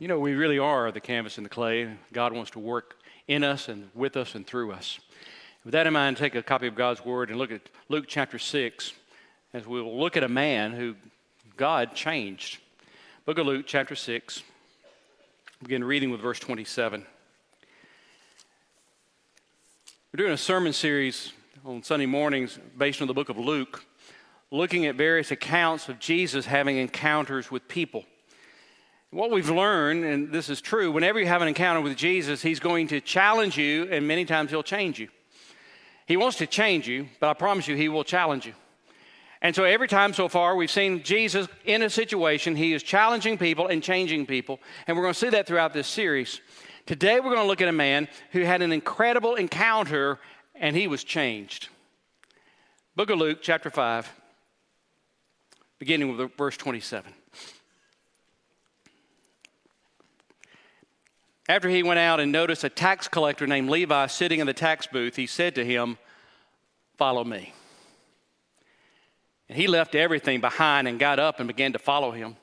You know, we really are the canvas and the clay. God wants to work in us and with us and through us. With that in mind, take a copy of God's Word and look at Luke chapter 6 as we'll look at a man who God changed. Book of Luke chapter 6. Begin reading with verse 27. We're doing a sermon series on Sunday mornings based on the book of Luke, looking at various accounts of Jesus having encounters with people. What we've learned, and this is true, whenever you have an encounter with Jesus, He's going to challenge you, and many times He'll change you. He wants to change you, but I promise you, He will challenge you. And so every time so far, we've seen Jesus in a situation, He is challenging people and changing people. And we're going to see that throughout this series. Today, we're going to look at a man who had an incredible encounter and he was changed. Book of Luke, chapter 5, beginning with verse 27. After he went out and noticed a tax collector named Levi sitting in the tax booth, he said to him, Follow me. And he left everything behind and got up and began to follow him.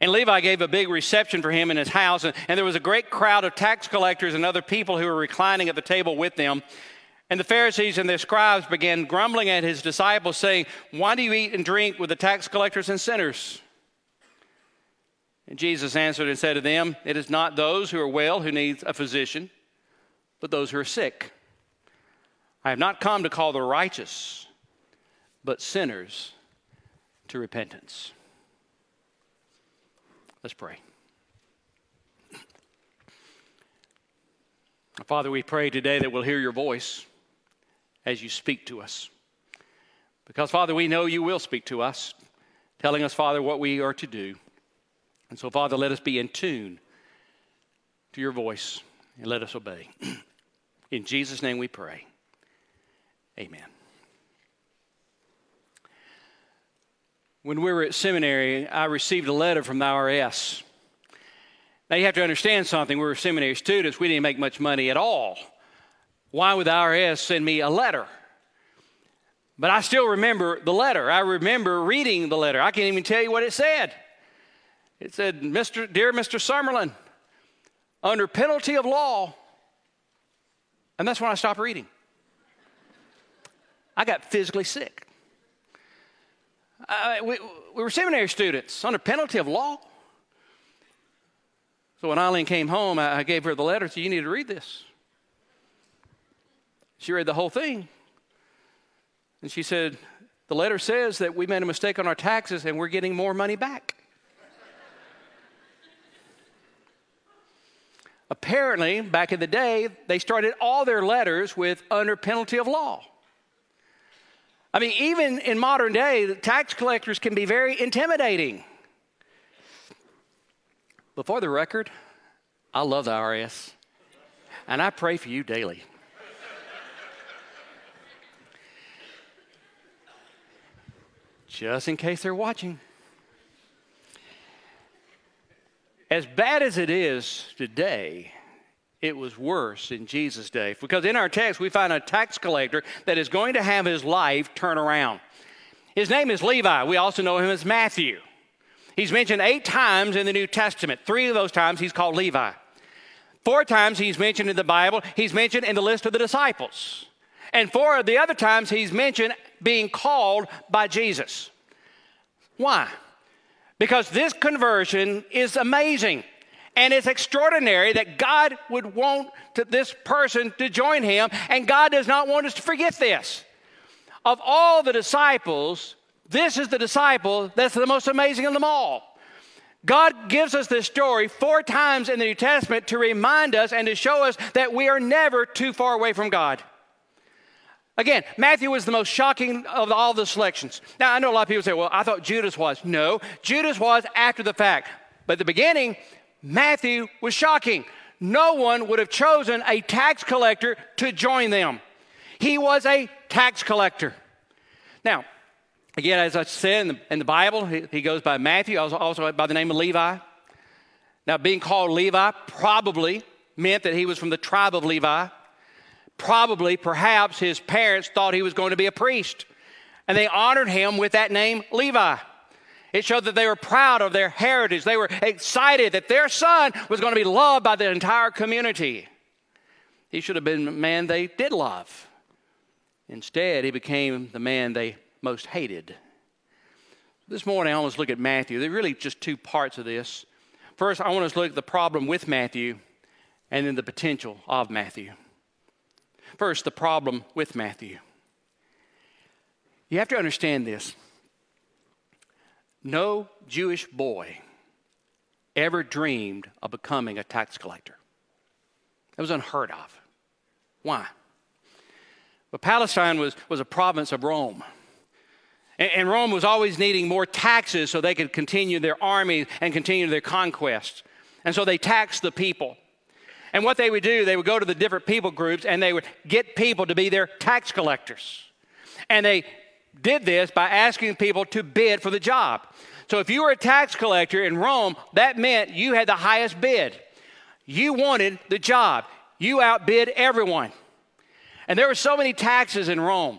And Levi gave a big reception for him in his house, and, and, there was a great crowd of tax collectors and other people who were reclining at the table with them. And the Pharisees and the scribes began grumbling at his disciples, saying, Why do you eat and drink with the tax collectors and sinners? And Jesus answered and said to them, It is not those who are well who need a physician, but those who are sick. I have not come to call the righteous, but sinners to repentance. Let's pray. Father, we pray today that we'll hear your voice as you speak to us. Because, Father, we know you will speak to us, telling us, Father, what we are to do. And so, Father, let us be in tune to your voice and let us obey. In Jesus' name we pray. Amen. When we were at seminary, I received a letter from the IRS. Now, you have to understand something. We were seminary students, we didn't make much money at all. Why would the IRS send me a letter? But I still remember the letter. I remember reading the letter. I can't even tell you what it said. It said, Mr. Dear Mr. Summerlin, under penalty of law. And that's when I stopped reading. I got physically sick. Uh, we, we were seminary students under penalty of law. So when Eileen came home, I, I gave her the letter. So you need to read this. She read the whole thing. And she said, The letter says that we made a mistake on our taxes and we're getting more money back. Apparently, back in the day, they started all their letters with under penalty of law. I mean, even in modern day, the tax collectors can be very intimidating. But for the record, I love the IRS, and I pray for you daily. Just in case they're watching. As bad as it is today, it was worse in Jesus' day. Because in our text, we find a tax collector that is going to have his life turn around. His name is Levi. We also know him as Matthew. He's mentioned eight times in the New Testament. Three of those times he's called Levi. Four times he's mentioned in the Bible, he's mentioned in the list of the disciples. And four of the other times he's mentioned being called by Jesus. Why? Because this conversion is amazing. And it's extraordinary that God would want to, this person to join him, and God does not want us to forget this. Of all the disciples, this is the disciple that's the most amazing of them all. God gives us this story four times in the New Testament to remind us and to show us that we are never too far away from God. Again, Matthew was the most shocking of all the selections. Now, I know a lot of people say, well, I thought Judas was. No, Judas was after the fact. But at the beginning, Matthew was shocking. No one would have chosen a tax collector to join them. He was a tax collector. Now, again, as I said in the, in the Bible, he, he, goes by Matthew, also, also by the name of Levi. Now, being called Levi probably meant that he was from the tribe of Levi. Probably, perhaps, his parents thought he was going to be a priest, and they honored him with that name, Levi. It showed that they were proud of their heritage. They were excited that their son was going to be loved by the entire community. He should have been the man they did love. Instead, he became the man they most hated. This morning, I want to look at Matthew. There are really just two parts of this. First, I want us to look at the problem with Matthew and then the potential of Matthew. First, the problem with Matthew. You have to understand this. No Jewish boy ever dreamed of becoming a tax collector. That was unheard of. Why? But Palestine was, was a province of Rome. And, and Rome was always needing more taxes so they could continue their army and continue their conquests. And so they taxed the people. And what they would do, they would go to the different people groups and they would get people to be their tax collectors. And they did this by asking people to bid for the job. So if you were a tax collector in Rome, that meant you had the highest bid. You wanted the job. You outbid everyone. And there were so many taxes in Rome.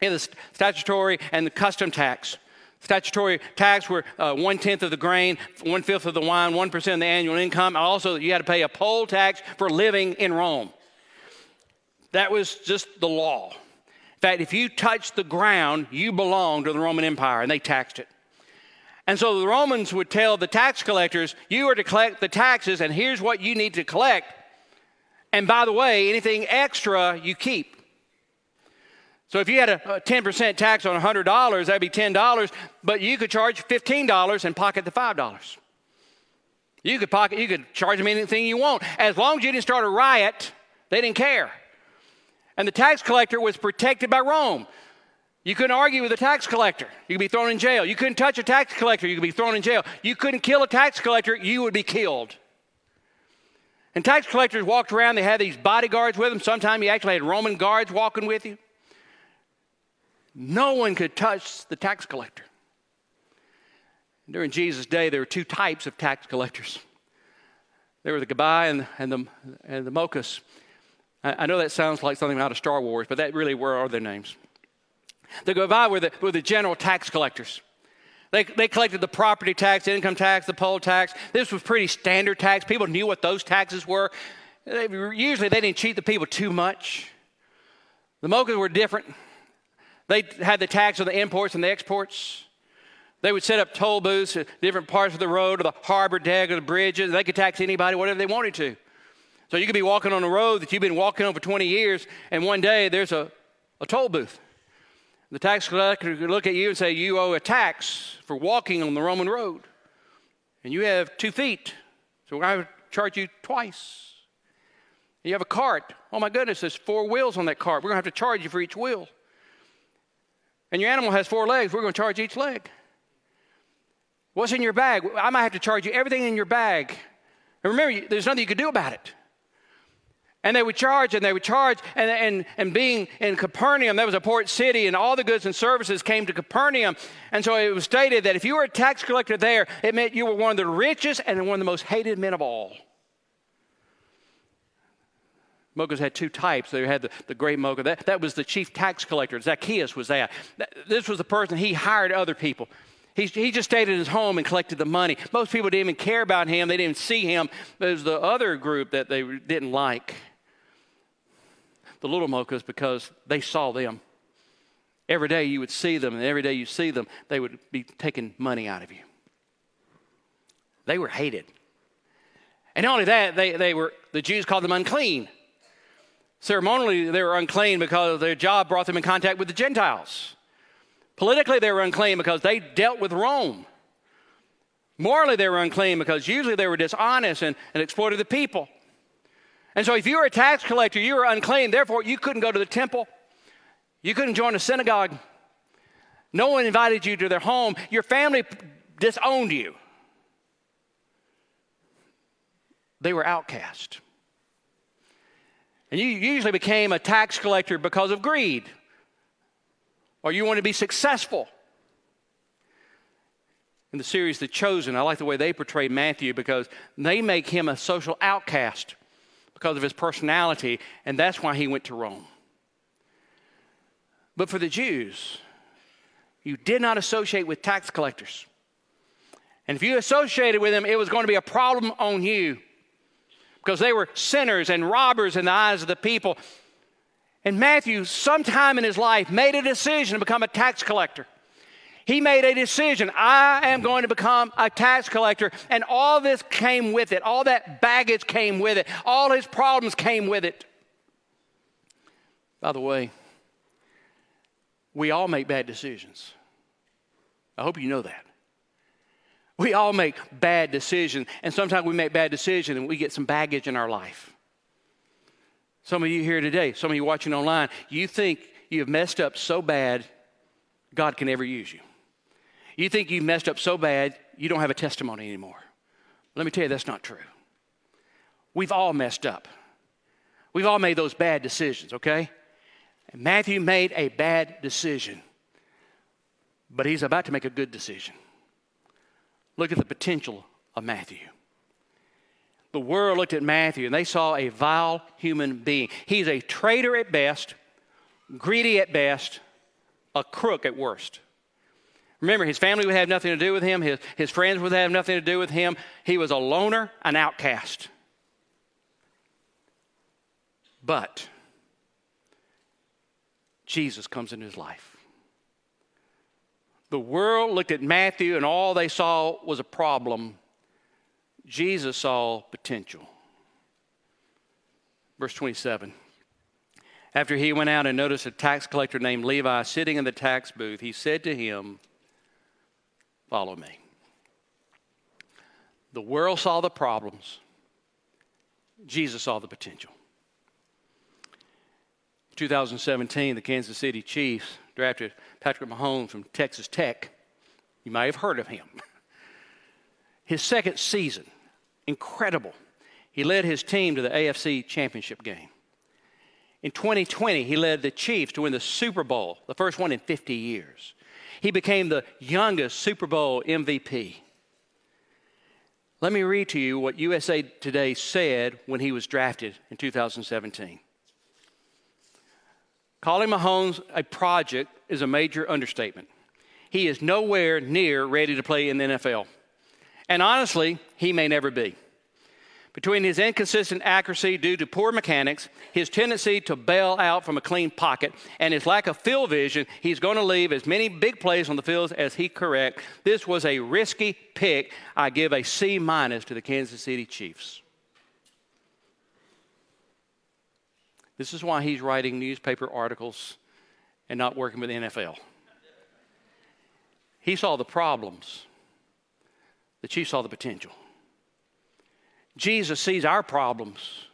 Had the statutory and the custom tax. Statutory tax were uh, one tenth of the grain, one fifth of the wine, one percent of the annual income. Also, you had to pay a poll tax for living in Rome. That was just the law. In fact, if you touched the ground, you belonged to the Roman Empire, and they taxed it. And so the Romans would tell the tax collectors, You are to collect the taxes, and here's what you need to collect. And by the way, anything extra you keep. So if you had a, 10% tax on $100, that'd be $10, but you could charge $15 and pocket the $5. You could pocket, you could charge them anything you want. As long as you didn't start a riot, they didn't care. And the tax collector was protected by Rome. You couldn't argue with a tax collector. You could be thrown in jail. You couldn't touch a tax collector. You could be thrown in jail. You couldn't kill a tax collector. You would be killed. And tax collectors walked around. They had these bodyguards with them. Sometimes you actually had Roman guards walking with you. No one could touch the tax collector. During Jesus' day, there were two types of tax collectors. There were the Gabai and, and, the, and the. I, I know that sounds like something out of Star Wars, but that really were are their names. The Gabai were the, were the general tax collectors. They, they collected the property tax, the income tax, the poll tax. This was pretty standard tax. People knew what those taxes were. They, usually they didn't cheat the people too much. The Mochas were different. They had the tax on the imports and the exports. They would set up toll booths at different parts of the road or the harbor deck or the bridges. They could tax anybody, whatever they wanted to. So you could be walking on a road that you've been walking on for 20 years, and one day there's a, a toll booth. The tax collector could look at you and say, You owe a tax for walking on the Roman road. And you have two feet, so going to charge you twice. You have a cart. Oh my goodness, there's four wheels on that cart. We're going to have to charge you for each wheel. And your animal has four legs. We're going to charge each leg. What's in your bag? I might have to charge you everything in your bag. And remember, there's nothing you could do about it. And they would charge and they would charge. And, and, and being in Capernaum, that was a port city, and all the goods and services came to Capernaum. And so it was stated that if you were a tax collector there, it meant you were one of the richest and one of the most hated men of all. Mochas had two types. They had the, the great Mocha. That, that was the chief tax collector. Zacchaeus was that. This was the person he hired other people. He, he just stayed in his home and collected the money. Most people didn't even care about him. They didn't see him. It was the other group that they didn't like the little mochas because they saw them. Every day you would see them, and every day you see them, they would be taking money out of you. They were hated. And not only that, they, they were, the Jews called them unclean. Ceremonially, they were unclean because their job brought them in contact with the Gentiles. Politically, they were unclean because they dealt with Rome. Morally, they were unclean because usually they were dishonest and, and exploited the people. And so, if you were a tax collector, you were unclean. Therefore, you couldn't go to the temple. You couldn't join a synagogue. No one invited you to their home. Your family disowned you. They were outcast. And you usually became a tax collector because of greed, or you wanted to be successful. In the series The Chosen, I like the way they portray Matthew because they make him a social outcast because of his personality, and that's why he went to Rome. But for the Jews, you did not associate with tax collectors. And if you associated with them, it was going to be a problem on you because they were sinners and robbers in the eyes of the people. And Matthew, sometime in his life, made a decision to become a tax collector. He made a decision I am going to become a tax collector. And all this came with it. All that baggage came with it. All his problems came with it. By the way, we all make bad decisions. I hope you know that. We all make bad decisions, and sometimes we make bad decisions and we get some baggage in our life. Some of you here today, some of you watching online, you think you have messed up so bad, God can never use you. You think you've messed up so bad, you don't have a testimony anymore. Let me tell you, that's not true. We've all messed up. We've all made those bad decisions, okay? Matthew made a bad decision, but he's about to make a good decision. Look at the potential of Matthew. The world looked at Matthew and they saw a vile human being. He's a traitor at best, greedy at best, a crook at worst. Remember, his family would have nothing to do with him, his, his friends would have nothing to do with him. He was a loner, an outcast. But Jesus comes into his life. The world looked at Matthew and all they saw was a problem. Jesus saw potential. Verse 27. After he went out and noticed a tax collector named Levi sitting in the tax booth, he said to him, Follow me. The world saw the problems, Jesus saw the potential. 2017, the Kansas City Chiefs drafted Patrick Mahomes from Texas Tech. You may have heard of him. His second season, incredible. He led his team to the AFC Championship game. In 2020, he led the Chiefs to win the Super Bowl, the first one in 50 years. He became the youngest Super Bowl MVP. Let me read to you what USA Today said when he was drafted in 2017. Calling Mahomes a project is a major understatement. He is nowhere near ready to play in the NFL. And honestly, he may never be. Between his inconsistent accuracy due to poor mechanics, his tendency to bail out from a clean pocket, and his lack of field vision, he's going to leave as many big plays on the field as he correct. This was a risky pick. I give a C minus to the Kansas City Chiefs. This is why he's writing newspaper articles and not working with the NFL. He saw the problems. The Chiefs saw the potential. Jesus sees our problems,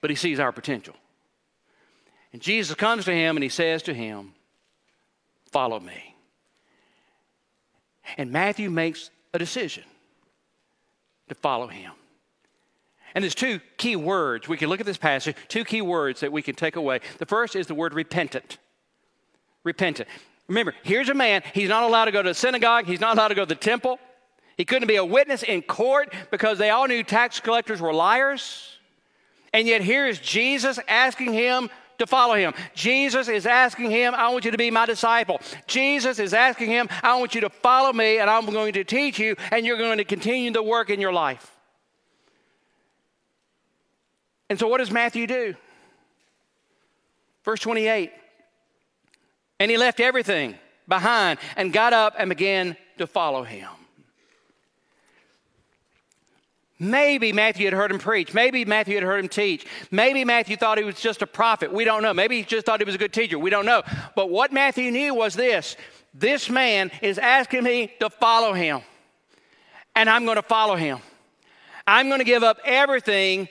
but he sees our potential. And Jesus comes to him and he says to him, Follow me. And Matthew makes a decision to follow him. And there's two key words. We can look at this passage, two key words that we can take away. The first is the word repentant. Repentant. Remember, here's a man, he's not allowed to go to the synagogue, he's not allowed to go to the temple. He couldn't be a witness in court because they all knew tax collectors were liars. And yet, here is Jesus asking him to follow him. Jesus is asking him, I want you to be my disciple. Jesus is asking him, I want you to follow me, and I'm going to teach you, and you're going to continue the work in your life. And so, what does Matthew do? Verse 28 And he left everything behind and got up and began to follow him. Maybe Matthew had heard him preach. Maybe Matthew had heard him teach. Maybe Matthew thought he was just a prophet. We don't know. Maybe he just thought he was a good teacher. We don't know. But what Matthew knew was this this man is asking me to follow him, and I'm going to follow him. I'm going to give up everything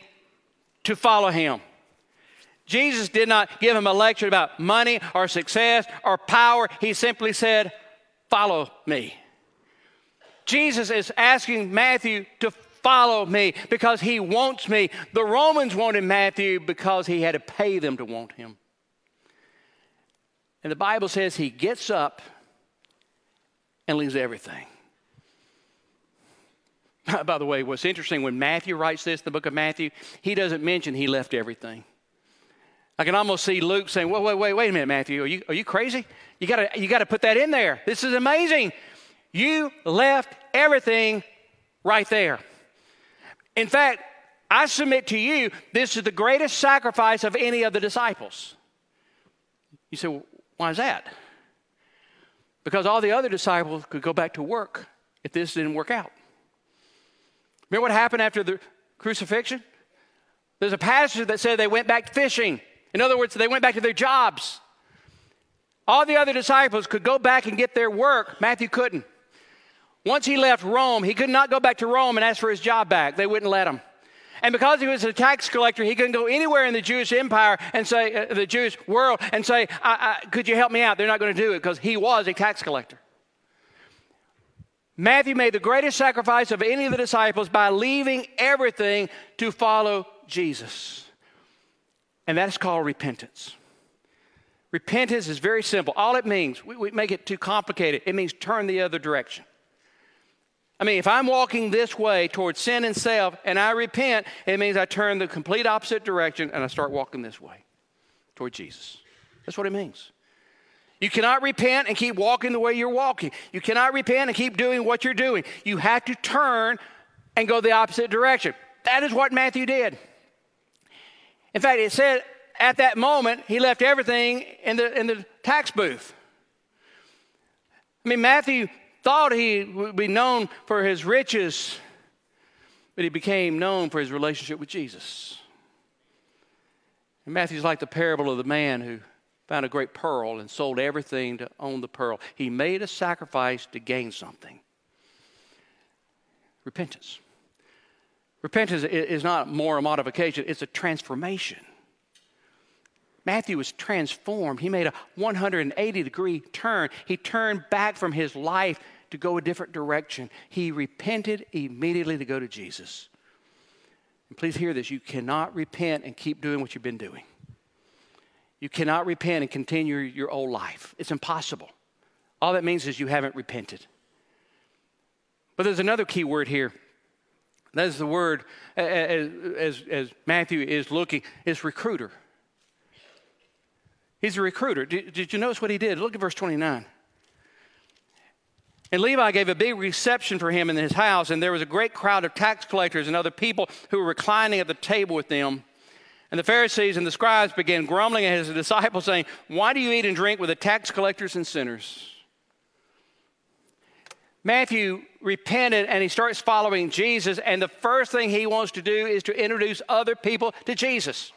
to follow him. Jesus did not give him a lecture about money or success or power. He simply said, Follow me. Jesus is asking Matthew to follow me because he wants me. The Romans wanted Matthew because he had to pay them to want him. And the Bible says he gets up and leaves everything. By the way, what's interesting when Matthew writes this, the book of Matthew, he doesn't mention he left everything. I can almost see Luke saying, wait, wait, wait, wait a minute, Matthew, are you, are you crazy? You gotta, you gotta put that in there. This is amazing. You left everything right there. In fact, I submit to you, this is the greatest sacrifice of any of the disciples. You say, well, why is that? Because all the other disciples could go back to work if this didn't work out. Remember what happened after the crucifixion? There's a passage that said they went back to fishing. In other words, they went back to their jobs. All the other disciples could go back and get their work. Matthew couldn't. Once he left Rome, he could not go back to Rome and ask for his job back. They wouldn't let him. And because he was a tax collector, he couldn't go anywhere in the Jewish empire and say, uh, the Jewish world, and say, I, I, Could you help me out? They're not going to do it because he was a tax collector. Matthew made the greatest sacrifice of any of the disciples by leaving everything to follow Jesus. And that is called repentance. Repentance is very simple. All it means, we, we make it too complicated, it means turn the other direction. I mean, if I'm walking this way towards sin and self and I repent, it means I turn the complete opposite direction and I start walking this way toward Jesus. That's what it means. You cannot repent and keep walking the way you're walking. You cannot repent and keep doing what you're doing. You have to turn and go the opposite direction. That is what Matthew did. In fact, it said at that moment he left everything in the, in the tax booth. I mean, Matthew thought he would be known for his riches, but he became known for his relationship with Jesus. And Matthew's like the parable of the man who found a great pearl and sold everything to own the pearl. He made a sacrifice to gain something. Repentance. Repentance is not more a modification, it's a transformation. Matthew was transformed. He made a 180 degree turn. He turned back from his life to go a different direction. He repented immediately to go to Jesus. And please hear this you cannot repent and keep doing what you've been doing. You cannot repent and continue your old life. It's impossible. All that means is you haven't repented. But there's another key word here. That is the word, as, as, as Matthew is looking, is recruiter. He's a recruiter. Did, did you notice what he did? Look at verse 29. And Levi gave a big reception for him in his house, and there was a great crowd of tax collectors and other people who were reclining at the table with them. And the Pharisees and the scribes began grumbling at his disciples, saying, Why do you eat and drink with the tax collectors and sinners? Matthew repented and he starts following Jesus, and the first thing he wants to do is to introduce other people to Jesus.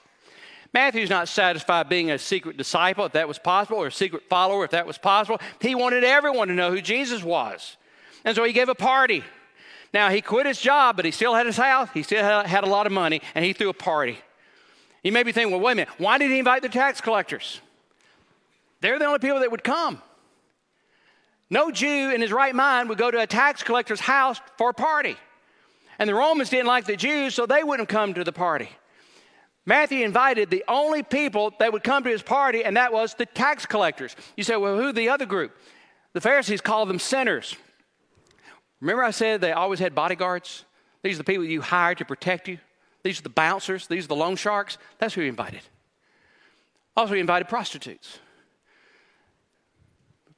Matthew's not satisfied being a secret disciple, if that was possible, or a secret follower, if that was possible. He wanted everyone to know who Jesus was. And so he gave a party. Now, he quit his job, but he still had his house, he still had a lot of money, and he threw a party. You may be thinking, well, wait a minute, why did he invite the tax collectors? They're the only people that would come. No Jew in his right mind would go to a tax collector's house for a party. And the Romans didn't like the Jews, so they wouldn't come to the party. Matthew invited the only people that would come to his party, and that was the tax collectors. You say, well, who the other group? The Pharisees called them sinners. Remember, I said they always had bodyguards? These are the people you hired to protect you. These are the bouncers. These are the loan sharks. That's who he invited. Also, he invited prostitutes.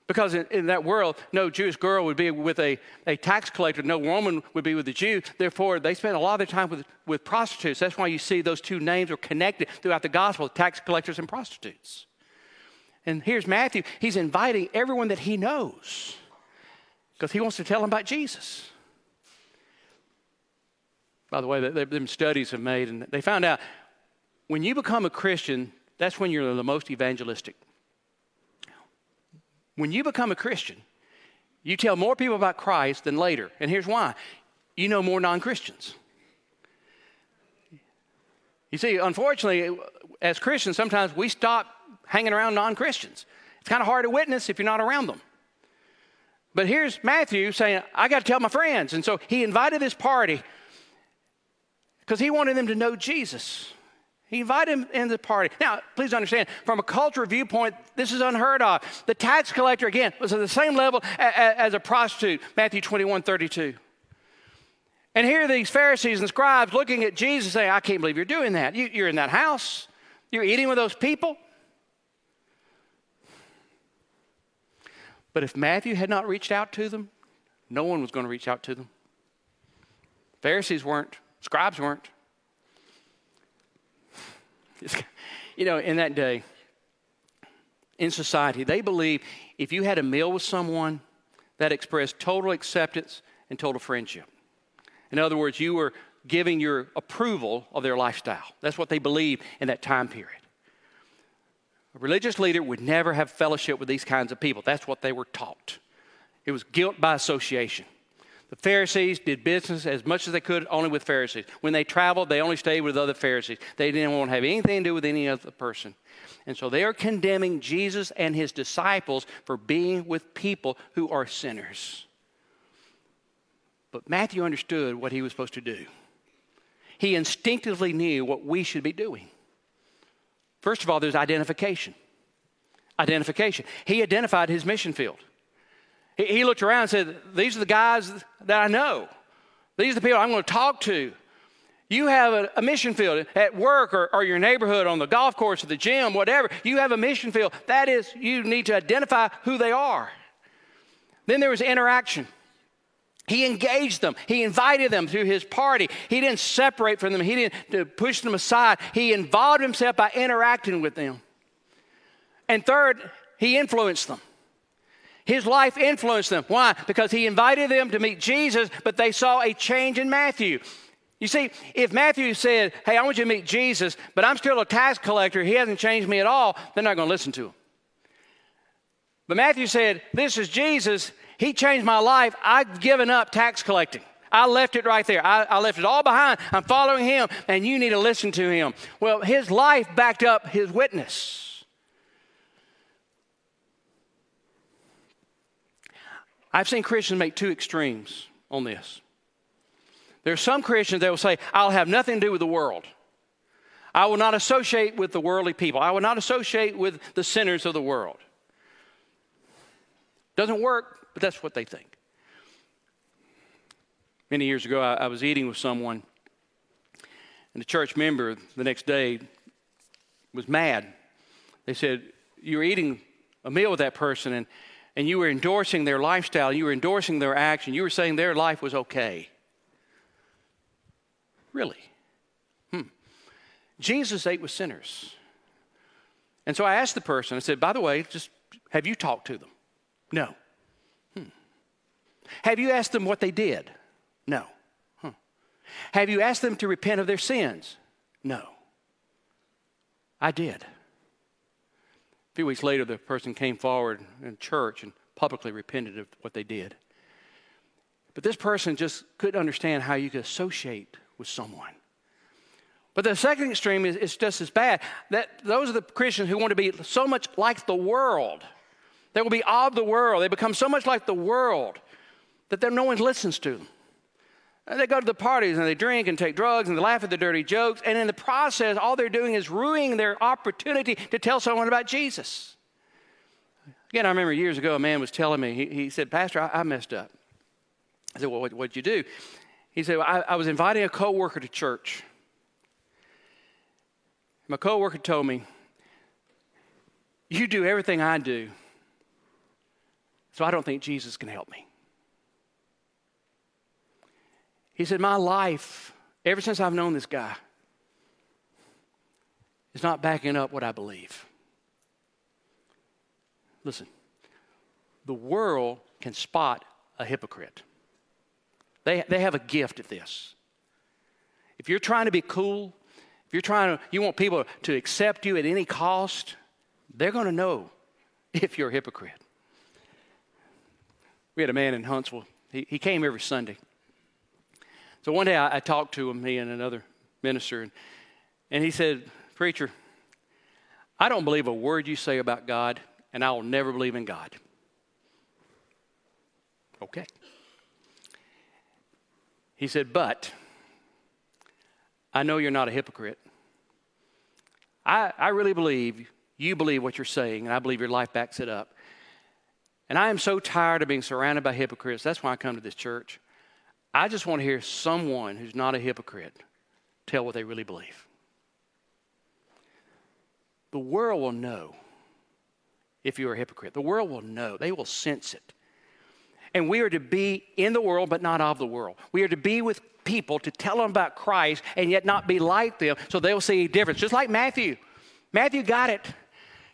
Because in, in, that world, no Jewish girl would be with a, a tax collector, no woman would be with a Jew. Therefore, they spent a lot of their time with, with prostitutes. That's why you see those two names are connected throughout the gospel tax collectors and prostitutes. And here's Matthew. He's inviting everyone that he knows because he wants to tell them about Jesus. By the way, that them studies have made, and they found out when you become a Christian, that's when you're the most evangelistic. When you become a Christian, you tell more people about Christ than later. And here's why you know more non Christians. You see, unfortunately, as Christians, sometimes we stop hanging around non Christians. It's kind of hard to witness if you're not around them. But here's Matthew saying, I got to tell my friends. And so he invited this party because he wanted them to know Jesus. He invited him into the party. Now, please understand, from a cultural viewpoint, this is unheard of. The tax collector, again, was at the same level as a prostitute, Matthew 21 32. And here are these Pharisees and scribes looking at Jesus saying, I can't believe you're doing that. You, are in that house, you're eating with those people. But if Matthew had not reached out to them, no one was going to reach out to them. Pharisees weren't, scribes weren't. You know, in that day, in society, they believed if you had a meal with someone, that expressed total acceptance and total friendship. In other words, you were giving your approval of their lifestyle. That's what they believed in that time period. A religious leader would never have fellowship with these kinds of people. That's what they were taught. It was guilt by association. The Pharisees did business as much as they could only with Pharisees. When they traveled, they only stayed with other Pharisees. They didn't want to have anything to do with any other person. And so they are condemning Jesus and his disciples for being with people who are sinners. But Matthew understood what he was supposed to do. He instinctively knew what we should be doing. First of all, there's identification. Identification. He identified his mission field. He, he looked around and said, These are the guys that I know. These are the people I'm going to talk to. You have a, a, mission field at work or, or your neighborhood, on the golf course or the gym, whatever. You have a mission field. That is, you need to identify who they are. Then there was interaction. He engaged them. He invited them to his party. He didn't separate from them. He didn't push them aside. He involved himself by interacting with them. And third, he influenced them. His life influenced them. Why? Because he invited them to meet Jesus, but they saw a change in Matthew. You see, if Matthew said, Hey, I want you to meet Jesus, but I'm still a tax collector, he hasn't changed me at all, they're not going to listen to him. But Matthew said, This is Jesus. He changed my life. I've given up tax collecting. I left it right there. I, I, left it all behind. I'm following him, and you need to listen to him. Well, his life backed up his witness. I've seen Christians make two extremes on this. There are some Christians that will say, I'll have nothing to do with the world. I will not associate with the worldly people. I will not associate with the sinners of the world. Doesn't work, but that's what they think. Many years ago, I, I was eating with someone, and a church member the next day was mad. They said, You were eating a meal with that person, and and you were endorsing their lifestyle, you were endorsing their action, you were saying their life was okay. Really? Hmm. Jesus ate with sinners. And so I asked the person, I said, by the way, just have you talked to them? No. Hmm. Have you asked them what they did? No. Hmm. Have you asked them to repent of their sins? No. I did few weeks later, the person came forward in church and publicly repented of what they did. But this person just couldn't understand how you could associate with someone. But the second extreme is, is just as bad. That those are the Christians who want to be so much like the world. They will be of the world. They become so much like the world that no one listens to them. They go to the parties and they drink and take drugs and they laugh at the dirty jokes. And in the process, all they're doing is ruining their opportunity to tell someone about Jesus. Again, I remember years ago, a man was telling me, he, he said, Pastor, I, I, messed up. I said, Well, what, what'd you do? He said, well, I, I was inviting a coworker to church. My coworker told me, You do everything I do, so I don't think Jesus can help me. He said, My life, ever since I've known this guy, is not backing up what I believe. Listen, the world can spot a hypocrite. They, they have a gift at this. If you're trying to be cool, if you're trying to, you want people to accept you at any cost, they're going to know if you're a hypocrite. We had a man in Huntsville. He, he came every Sunday. So one day I, I talked to him, he and another minister, and, and he said, Preacher, I don't believe a word you say about God, and I will never believe in God. Okay. He said, But I know you're not a hypocrite. I, I really believe you believe what you're saying, and I believe your life backs it up. And I am so tired of being surrounded by hypocrites. That's why I come to this church. I just want to hear someone who's not a hypocrite tell what they really believe. The world will know if you're a hypocrite. The world will know, they will sense it. And we are to be in the world, but not of the world. We are to be with people to tell them about Christ and yet not be like them so they'll see a difference. Just like Matthew. Matthew got it.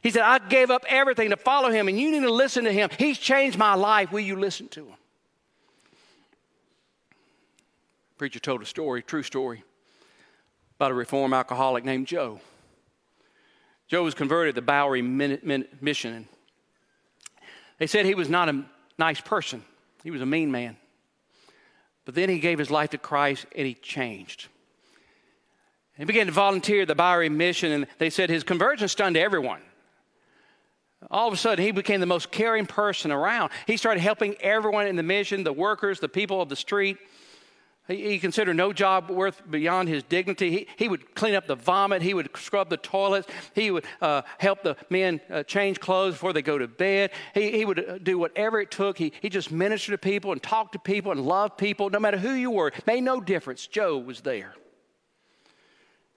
He said, I gave up everything to follow him, and you need to listen to him. He's changed my life. Will you listen to him? Preacher told a story, true story, about a reformed alcoholic named Joe. Joe was converted the Bowery Mission. And They said he was not a nice person, he was a mean man. But then he gave his life to Christ and he changed. He began to volunteer at the Bowery Mission, and they said his conversion stunned everyone. All of a sudden, he became the most caring person around. He started helping everyone in the mission, the workers, the people of the street. He, he considered no job worth beyond his dignity. He, he would clean up the vomit. He would scrub the toilets. He would uh, help the men uh, change clothes before they go to bed. He, he would uh, do whatever it took. He, he just ministered to people and talked to people and loved people, no matter who you were. It made no difference. Joe was there.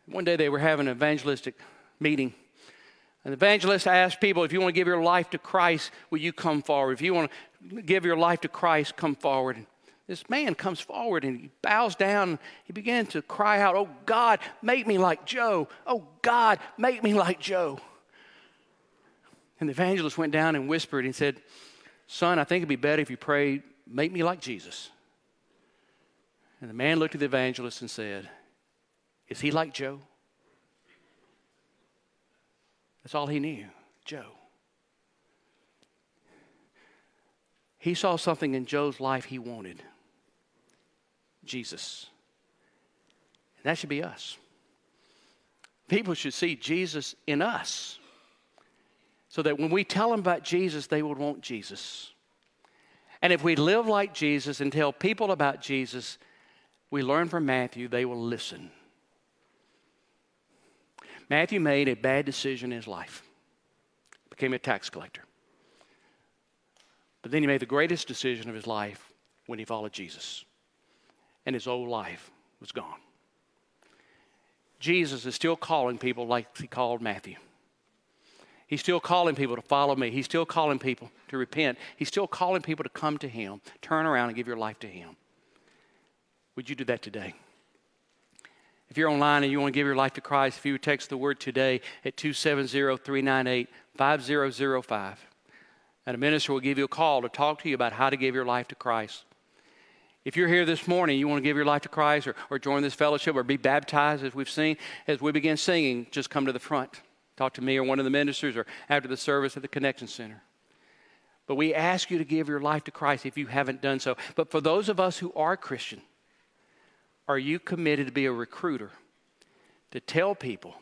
One day they were having an evangelistic meeting. An evangelist asked people, if you want to give your life to Christ, will you come forward? If you want to give your life to Christ, come forward. This man comes forward and he bows down. He begins to cry out, Oh God, make me like Joe. Oh God, make me like Joe. And the evangelist went down and whispered and said, Son, I think it'd be better if you prayed, Make me like Jesus. And the man looked at the evangelist and said, Is he like Joe? That's all he knew, Joe. He saw something in Joe's life he wanted Jesus. And that should be us. People should see Jesus in us so that when we tell them about Jesus, they would want Jesus. And if we live like Jesus and tell people about Jesus, we learn from Matthew, they will listen. Matthew made a bad decision in his life, became a tax collector. But then he made the greatest decision of his life when he followed Jesus, and his old life was gone. Jesus is still calling people like he called Matthew. He's still calling people to follow me. He's still calling people to repent. He's still calling people to come to Him, turn around, and give your life to Him. Would you do that today? If you're online and you want to give your life to Christ, if you would text the word today at 270 398 5005, and a minister will give you a call to talk to you about how to give your life to Christ. If you're here this morning, you want to give your life to Christ or, or join this fellowship or be baptized, as we've seen, as we begin singing, just come to the front. Talk to me or one of the ministers or after the service at the Connection Center. But we ask you to give your life to Christ if you haven't done so. But for those of us who are Christian, are you committed to be a recruiter to tell people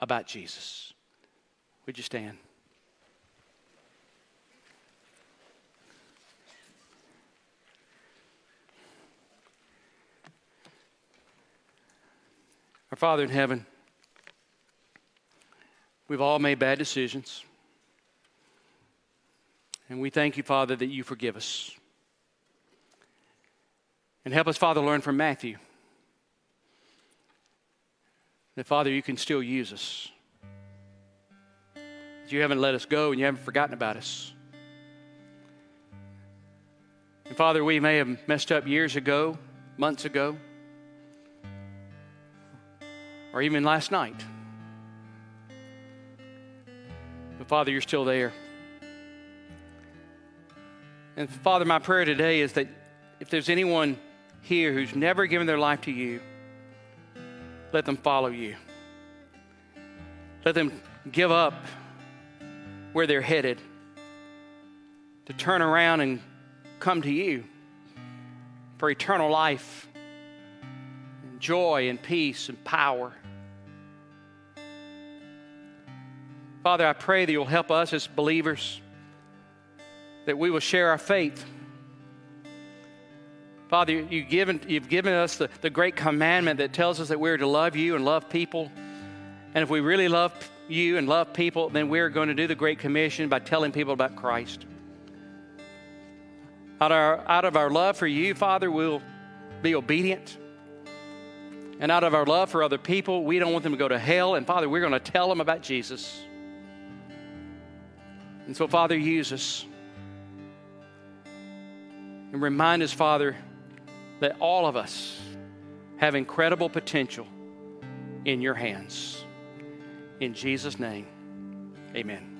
about Jesus? Would you stand? Our Father in heaven, we've all made bad decisions. And we thank you, Father, that you forgive us. And help us, Father, learn from Matthew that, Father, you can still use us. You haven't let us go and you haven't forgotten about us. And Father, we may have messed up years ago, months ago, or even last night. But Father, you're still there. And Father, my prayer today is that if there's anyone here who's never given their life to you, let them follow you. Let them give up where they're headed to turn around and come to you for eternal life, and joy and peace and power. Father, I pray that you'll help us as believers, that we will share our faith Father, you've given, you've given us the, the great commandment that tells us that we're to love you and love people. And if we really love you and love people, then we're going to do the Great Commission by telling people about Christ. Out of, our, out of our love for you, Father, we'll be obedient. And out of our love for other people, we don't want them to go to hell. And Father, we're going to tell them about Jesus. And so, Father, use us. And remind us, Father, that all of us have incredible potential in your hands. In Jesus' name, amen.